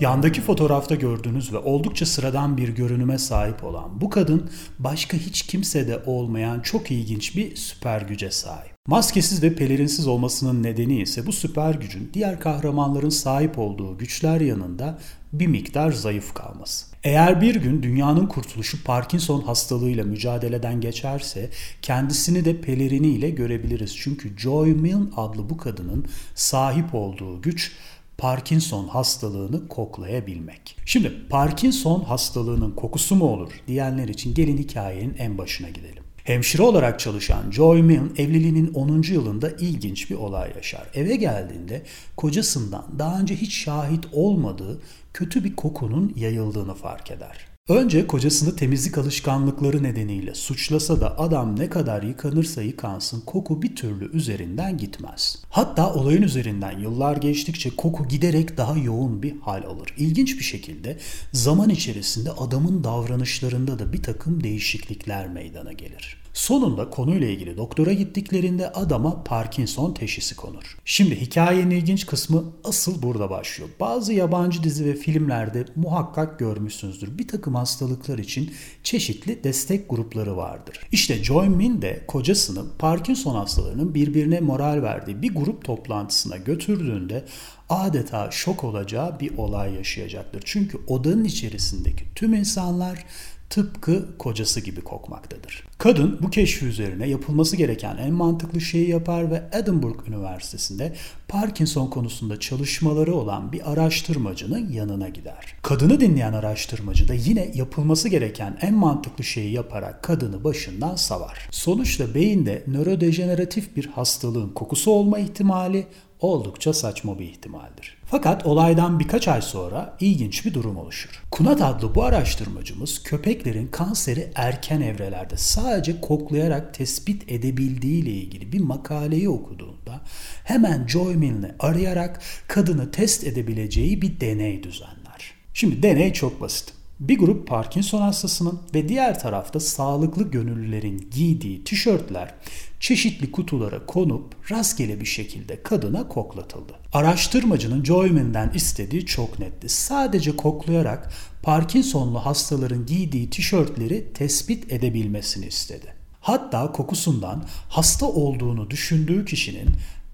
Yandaki fotoğrafta gördüğünüz ve oldukça sıradan bir görünüme sahip olan bu kadın başka hiç kimsede olmayan çok ilginç bir süper güce sahip. Maskesiz ve pelerinsiz olmasının nedeni ise bu süper gücün diğer kahramanların sahip olduğu güçler yanında bir miktar zayıf kalması. Eğer bir gün dünyanın kurtuluşu Parkinson hastalığıyla mücadeleden geçerse kendisini de peleriniyle görebiliriz. Çünkü Joy Milne adlı bu kadının sahip olduğu güç Parkinson hastalığını koklayabilmek. Şimdi Parkinson hastalığının kokusu mu olur diyenler için gelin hikayenin en başına gidelim. Hemşire olarak çalışan Joy Milne evliliğinin 10. yılında ilginç bir olay yaşar. Eve geldiğinde kocasından daha önce hiç şahit olmadığı kötü bir kokunun yayıldığını fark eder. Önce kocasını temizlik alışkanlıkları nedeniyle suçlasa da adam ne kadar yıkanırsa yıkansın koku bir türlü üzerinden gitmez. Hatta olayın üzerinden yıllar geçtikçe koku giderek daha yoğun bir hal alır. İlginç bir şekilde zaman içerisinde adamın davranışlarında da bir takım değişiklikler meydana gelir. Sonunda konuyla ilgili doktora gittiklerinde adama Parkinson teşhisi konur. Şimdi hikayenin ilginç kısmı asıl burada başlıyor. Bazı yabancı dizi ve filmlerde muhakkak görmüşsünüzdür. Bir takım hastalıklar için çeşitli destek grupları vardır. İşte Joy Min de kocasını Parkinson hastalarının birbirine moral verdiği bir grup toplantısına götürdüğünde adeta şok olacağı bir olay yaşayacaktır. Çünkü odanın içerisindeki tüm insanlar tıpkı kocası gibi kokmaktadır. Kadın bu keşfi üzerine yapılması gereken en mantıklı şeyi yapar ve Edinburgh Üniversitesi'nde Parkinson konusunda çalışmaları olan bir araştırmacının yanına gider. Kadını dinleyen araştırmacı da yine yapılması gereken en mantıklı şeyi yaparak kadını başından savar. Sonuçta beyinde nörodejeneratif bir hastalığın kokusu olma ihtimali oldukça saçma bir ihtimaldir. Fakat olaydan birkaç ay sonra ilginç bir durum oluşur. Kunat adlı bu araştırmacımız köpeklerin kanseri erken evrelerde sadece koklayarak tespit edebildiği ile ilgili bir makaleyi okuduğunda hemen Joy Milne'i arayarak kadını test edebileceği bir deney düzenler. Şimdi deney çok basit. Bir grup Parkinson hastasının ve diğer tarafta sağlıklı gönüllülerin giydiği tişörtler çeşitli kutulara konup rastgele bir şekilde kadına koklatıldı. Araştırmacının Joyman'den istediği çok netti. Sadece koklayarak Parkinsonlu hastaların giydiği tişörtleri tespit edebilmesini istedi. Hatta kokusundan hasta olduğunu düşündüğü kişinin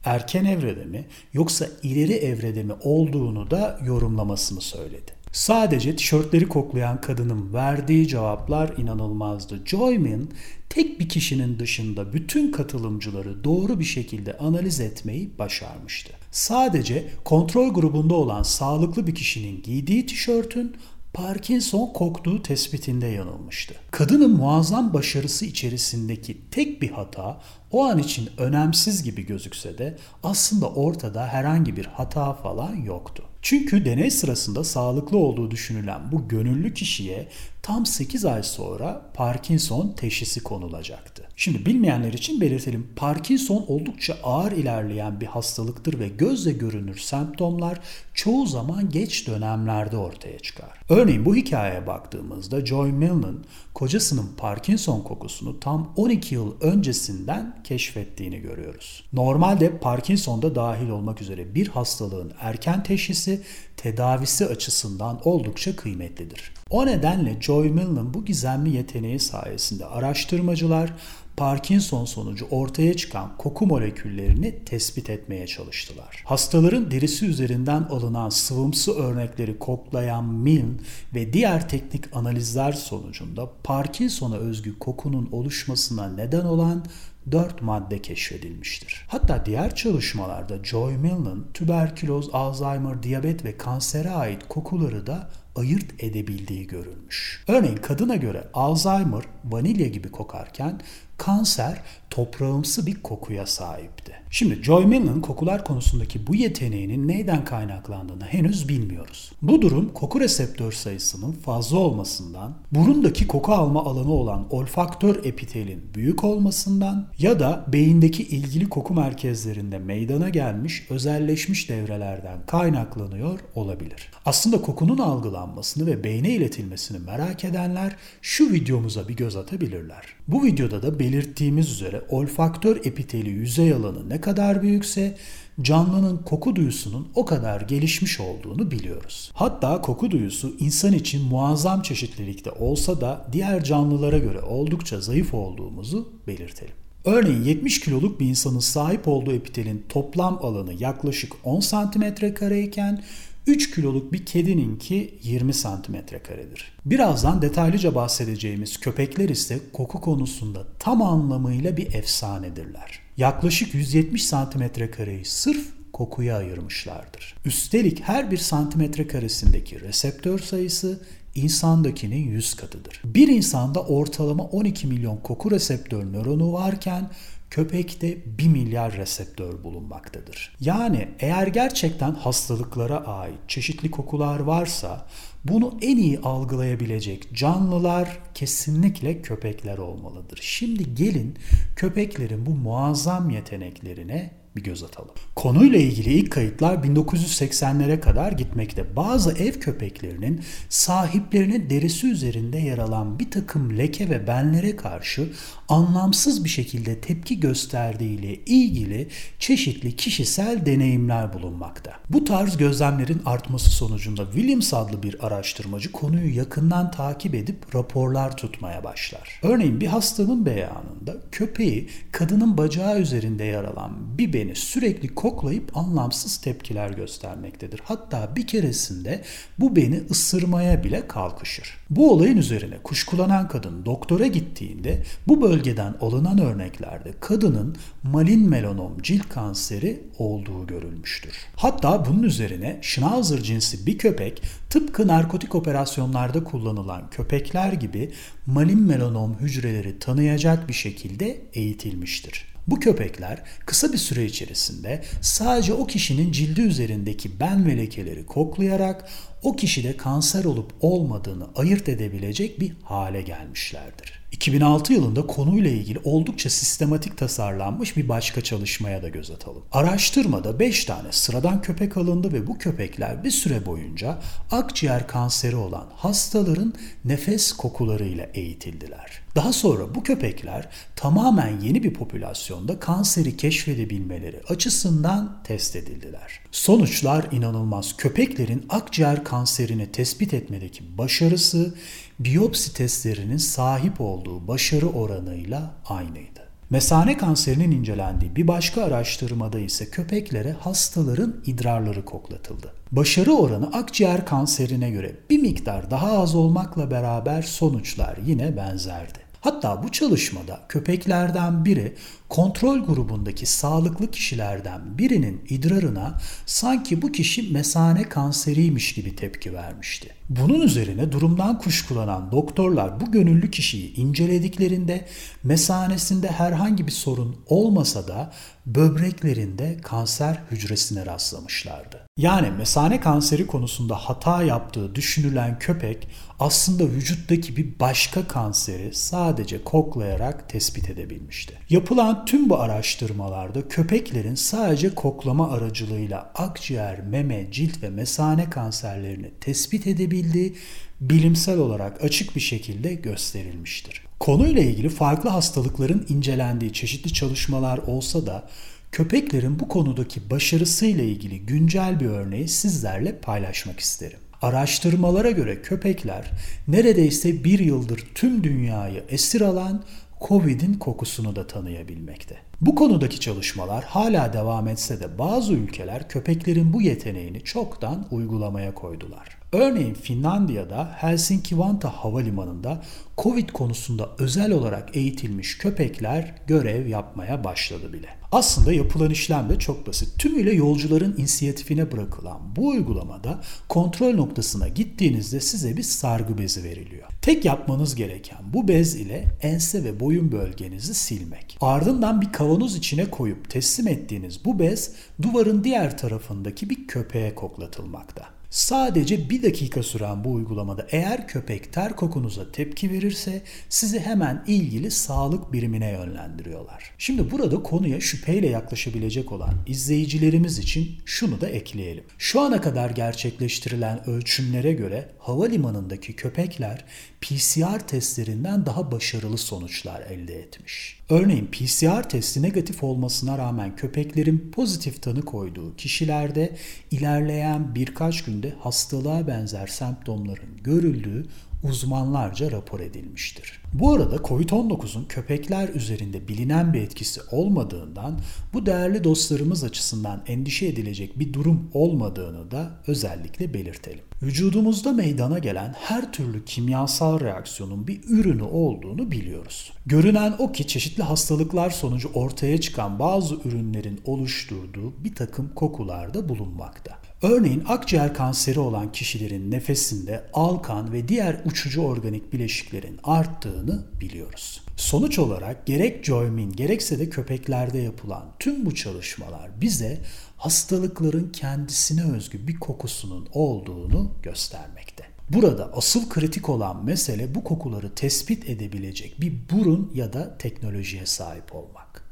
erken evrede mi yoksa ileri evrede mi olduğunu da yorumlamasını söyledi. Sadece tişörtleri koklayan kadının verdiği cevaplar inanılmazdı. Joymin tek bir kişinin dışında bütün katılımcıları doğru bir şekilde analiz etmeyi başarmıştı. Sadece kontrol grubunda olan sağlıklı bir kişinin giydiği tişörtün Parkinson koktuğu tespitinde yanılmıştı. Kadının muazzam başarısı içerisindeki tek bir hata o an için önemsiz gibi gözükse de aslında ortada herhangi bir hata falan yoktu. Çünkü deney sırasında sağlıklı olduğu düşünülen bu gönüllü kişiye tam 8 ay sonra Parkinson teşhisi konulacaktı. Şimdi bilmeyenler için belirtelim. Parkinson oldukça ağır ilerleyen bir hastalıktır ve gözle görünür semptomlar çoğu zaman geç dönemlerde ortaya çıkar. Örneğin bu hikayeye baktığımızda Joy Milne'ın kocasının Parkinson kokusunu tam 12 yıl öncesinden keşfettiğini görüyoruz. Normalde Parkinson'da dahil olmak üzere bir hastalığın erken teşhisi tedavisi açısından oldukça kıymetlidir. O nedenle Joy Milne'ın bu gizemli yeteneği sayesinde araştırmacılar Parkinson sonucu ortaya çıkan koku moleküllerini tespit etmeye çalıştılar. Hastaların derisi üzerinden alınan sıvımsı örnekleri koklayan Milne ve diğer teknik analizler sonucunda Parkinson'a özgü kokunun oluşmasına neden olan 4 madde keşfedilmiştir. Hatta diğer çalışmalarda Joy Milne'ın tüberküloz, Alzheimer, diyabet ve kansere ait kokuları da ayırt edebildiği görülmüş. Örneğin kadına göre Alzheimer vanilya gibi kokarken kanser toprağımsı bir kokuya sahipti. Şimdi Joy Milne'ın kokular konusundaki bu yeteneğinin neyden kaynaklandığını henüz bilmiyoruz. Bu durum koku reseptör sayısının fazla olmasından, burundaki koku alma alanı olan olfaktör epitelin büyük olmasından ya da beyindeki ilgili koku merkezlerinde meydana gelmiş özelleşmiş devrelerden kaynaklanıyor olabilir. Aslında kokunun algılanmasını ve beyne iletilmesini merak edenler şu videomuza bir göz atabilirler. Bu videoda da belirttiğimiz üzere olfaktör epiteli yüzey alanı ne kadar büyükse canlının koku duyusunun o kadar gelişmiş olduğunu biliyoruz. Hatta koku duyusu insan için muazzam çeşitlilikte olsa da diğer canlılara göre oldukça zayıf olduğumuzu belirtelim. Örneğin 70 kiloluk bir insanın sahip olduğu epitelin toplam alanı yaklaşık 10 cm kareyken 3 kiloluk bir kedininki 20 santimetre karedir. Birazdan detaylıca bahsedeceğimiz köpekler ise koku konusunda tam anlamıyla bir efsanedirler. Yaklaşık 170 santimetre kareyi sırf kokuya ayırmışlardır. Üstelik her bir santimetre karesindeki reseptör sayısı insandakinin 100 katıdır. Bir insanda ortalama 12 milyon koku reseptör nöronu varken köpekte 1 milyar reseptör bulunmaktadır. Yani eğer gerçekten hastalıklara ait çeşitli kokular varsa bunu en iyi algılayabilecek canlılar kesinlikle köpekler olmalıdır. Şimdi gelin köpeklerin bu muazzam yeteneklerine bir göz atalım. Konuyla ilgili ilk kayıtlar 1980'lere kadar gitmekte. Bazı ev köpeklerinin sahiplerinin derisi üzerinde yer alan bir takım leke ve benlere karşı anlamsız bir şekilde tepki gösterdiğiyle ilgili çeşitli kişisel deneyimler bulunmakta. Bu tarz gözlemlerin artması sonucunda Williams adlı bir araştırmacı konuyu yakından takip edip raporlar tutmaya başlar. Örneğin bir hastanın beyanında köpeği kadının bacağı üzerinde yer alan bir beni sürekli koklayıp anlamsız tepkiler göstermektedir. Hatta bir keresinde bu beni ısırmaya bile kalkışır. Bu olayın üzerine kuşkulanan kadın doktora gittiğinde bu bölgeden alınan örneklerde kadının malin melanom cilt kanseri olduğu görülmüştür. Hatta bunun üzerine Schnauzer cinsi bir köpek tıpkı narkotik operasyonlarda kullanılan köpekler gibi malin melanom hücreleri tanıyacak bir şekilde eğitilmiştir. Bu köpekler kısa bir süre içerisinde sadece o kişinin cildi üzerindeki ben ve lekeleri koklayarak o kişide kanser olup olmadığını ayırt edebilecek bir hale gelmişlerdir. 2006 yılında konuyla ilgili oldukça sistematik tasarlanmış bir başka çalışmaya da göz atalım. Araştırmada 5 tane sıradan köpek alındı ve bu köpekler bir süre boyunca akciğer kanseri olan hastaların nefes kokularıyla eğitildiler. Daha sonra bu köpekler tamamen yeni bir popülasyonda kanseri keşfedebilmeleri açısından test edildiler. Sonuçlar inanılmaz. Köpeklerin akciğer kanserini tespit etmedeki başarısı biyopsi testlerinin sahip olduğu başarı oranıyla aynıydı. Mesane kanserinin incelendiği bir başka araştırmada ise köpeklere hastaların idrarları koklatıldı. Başarı oranı akciğer kanserine göre bir miktar daha az olmakla beraber sonuçlar yine benzerdi. Hatta bu çalışmada köpeklerden biri kontrol grubundaki sağlıklı kişilerden birinin idrarına sanki bu kişi mesane kanseriymiş gibi tepki vermişti. Bunun üzerine durumdan kuşkulanan doktorlar bu gönüllü kişiyi incelediklerinde mesanesinde herhangi bir sorun olmasa da böbreklerinde kanser hücresine rastlamışlardı. Yani mesane kanseri konusunda hata yaptığı düşünülen köpek aslında vücuttaki bir başka kanseri sadece koklayarak tespit edebilmişti. Yapılan tüm bu araştırmalarda köpeklerin sadece koklama aracılığıyla akciğer, meme, cilt ve mesane kanserlerini tespit edebildiği bilimsel olarak açık bir şekilde gösterilmiştir. Konuyla ilgili farklı hastalıkların incelendiği çeşitli çalışmalar olsa da köpeklerin bu konudaki başarısıyla ilgili güncel bir örneği sizlerle paylaşmak isterim. Araştırmalara göre köpekler neredeyse bir yıldır tüm dünyayı esir alan Covid'in kokusunu da tanıyabilmekte. Bu konudaki çalışmalar hala devam etse de bazı ülkeler köpeklerin bu yeteneğini çoktan uygulamaya koydular. Örneğin Finlandiya'da Helsinki-Vantaa havalimanında Covid konusunda özel olarak eğitilmiş köpekler görev yapmaya başladı bile. Aslında yapılan işlem de çok basit. Tümüyle yolcuların inisiyatifine bırakılan bu uygulamada kontrol noktasına gittiğinizde size bir sargı bezi veriliyor. Tek yapmanız gereken bu bez ile ense ve boyun bölgenizi silmek. Ardından bir kavanoz içine koyup teslim ettiğiniz bu bez duvarın diğer tarafındaki bir köpeğe koklatılmakta. Sadece bir dakika süren bu uygulamada eğer köpek ter kokunuza tepki verirse sizi hemen ilgili sağlık birimine yönlendiriyorlar. Şimdi burada konuya şüpheyle yaklaşabilecek olan izleyicilerimiz için şunu da ekleyelim. Şu ana kadar gerçekleştirilen ölçümlere göre havalimanındaki köpekler PCR testlerinden daha başarılı sonuçlar elde etmiş. Örneğin PCR testi negatif olmasına rağmen köpeklerin pozitif tanı koyduğu kişilerde ilerleyen birkaç günde hastalığa benzer semptomların görüldüğü uzmanlarca rapor edilmiştir. Bu arada COVID-19'un köpekler üzerinde bilinen bir etkisi olmadığından bu değerli dostlarımız açısından endişe edilecek bir durum olmadığını da özellikle belirtelim. Vücudumuzda meydana gelen her türlü kimyasal reaksiyonun bir ürünü olduğunu biliyoruz. Görünen o ki çeşitli hastalıklar sonucu ortaya çıkan bazı ürünlerin oluşturduğu bir takım kokularda bulunmakta. Örneğin akciğer kanseri olan kişilerin nefesinde alkan ve diğer uçucu organik bileşiklerin arttığını biliyoruz. Sonuç olarak gerek Joymin gerekse de köpeklerde yapılan tüm bu çalışmalar bize hastalıkların kendisine özgü bir kokusunun olduğunu göstermekte. Burada asıl kritik olan mesele bu kokuları tespit edebilecek bir burun ya da teknolojiye sahip olmak.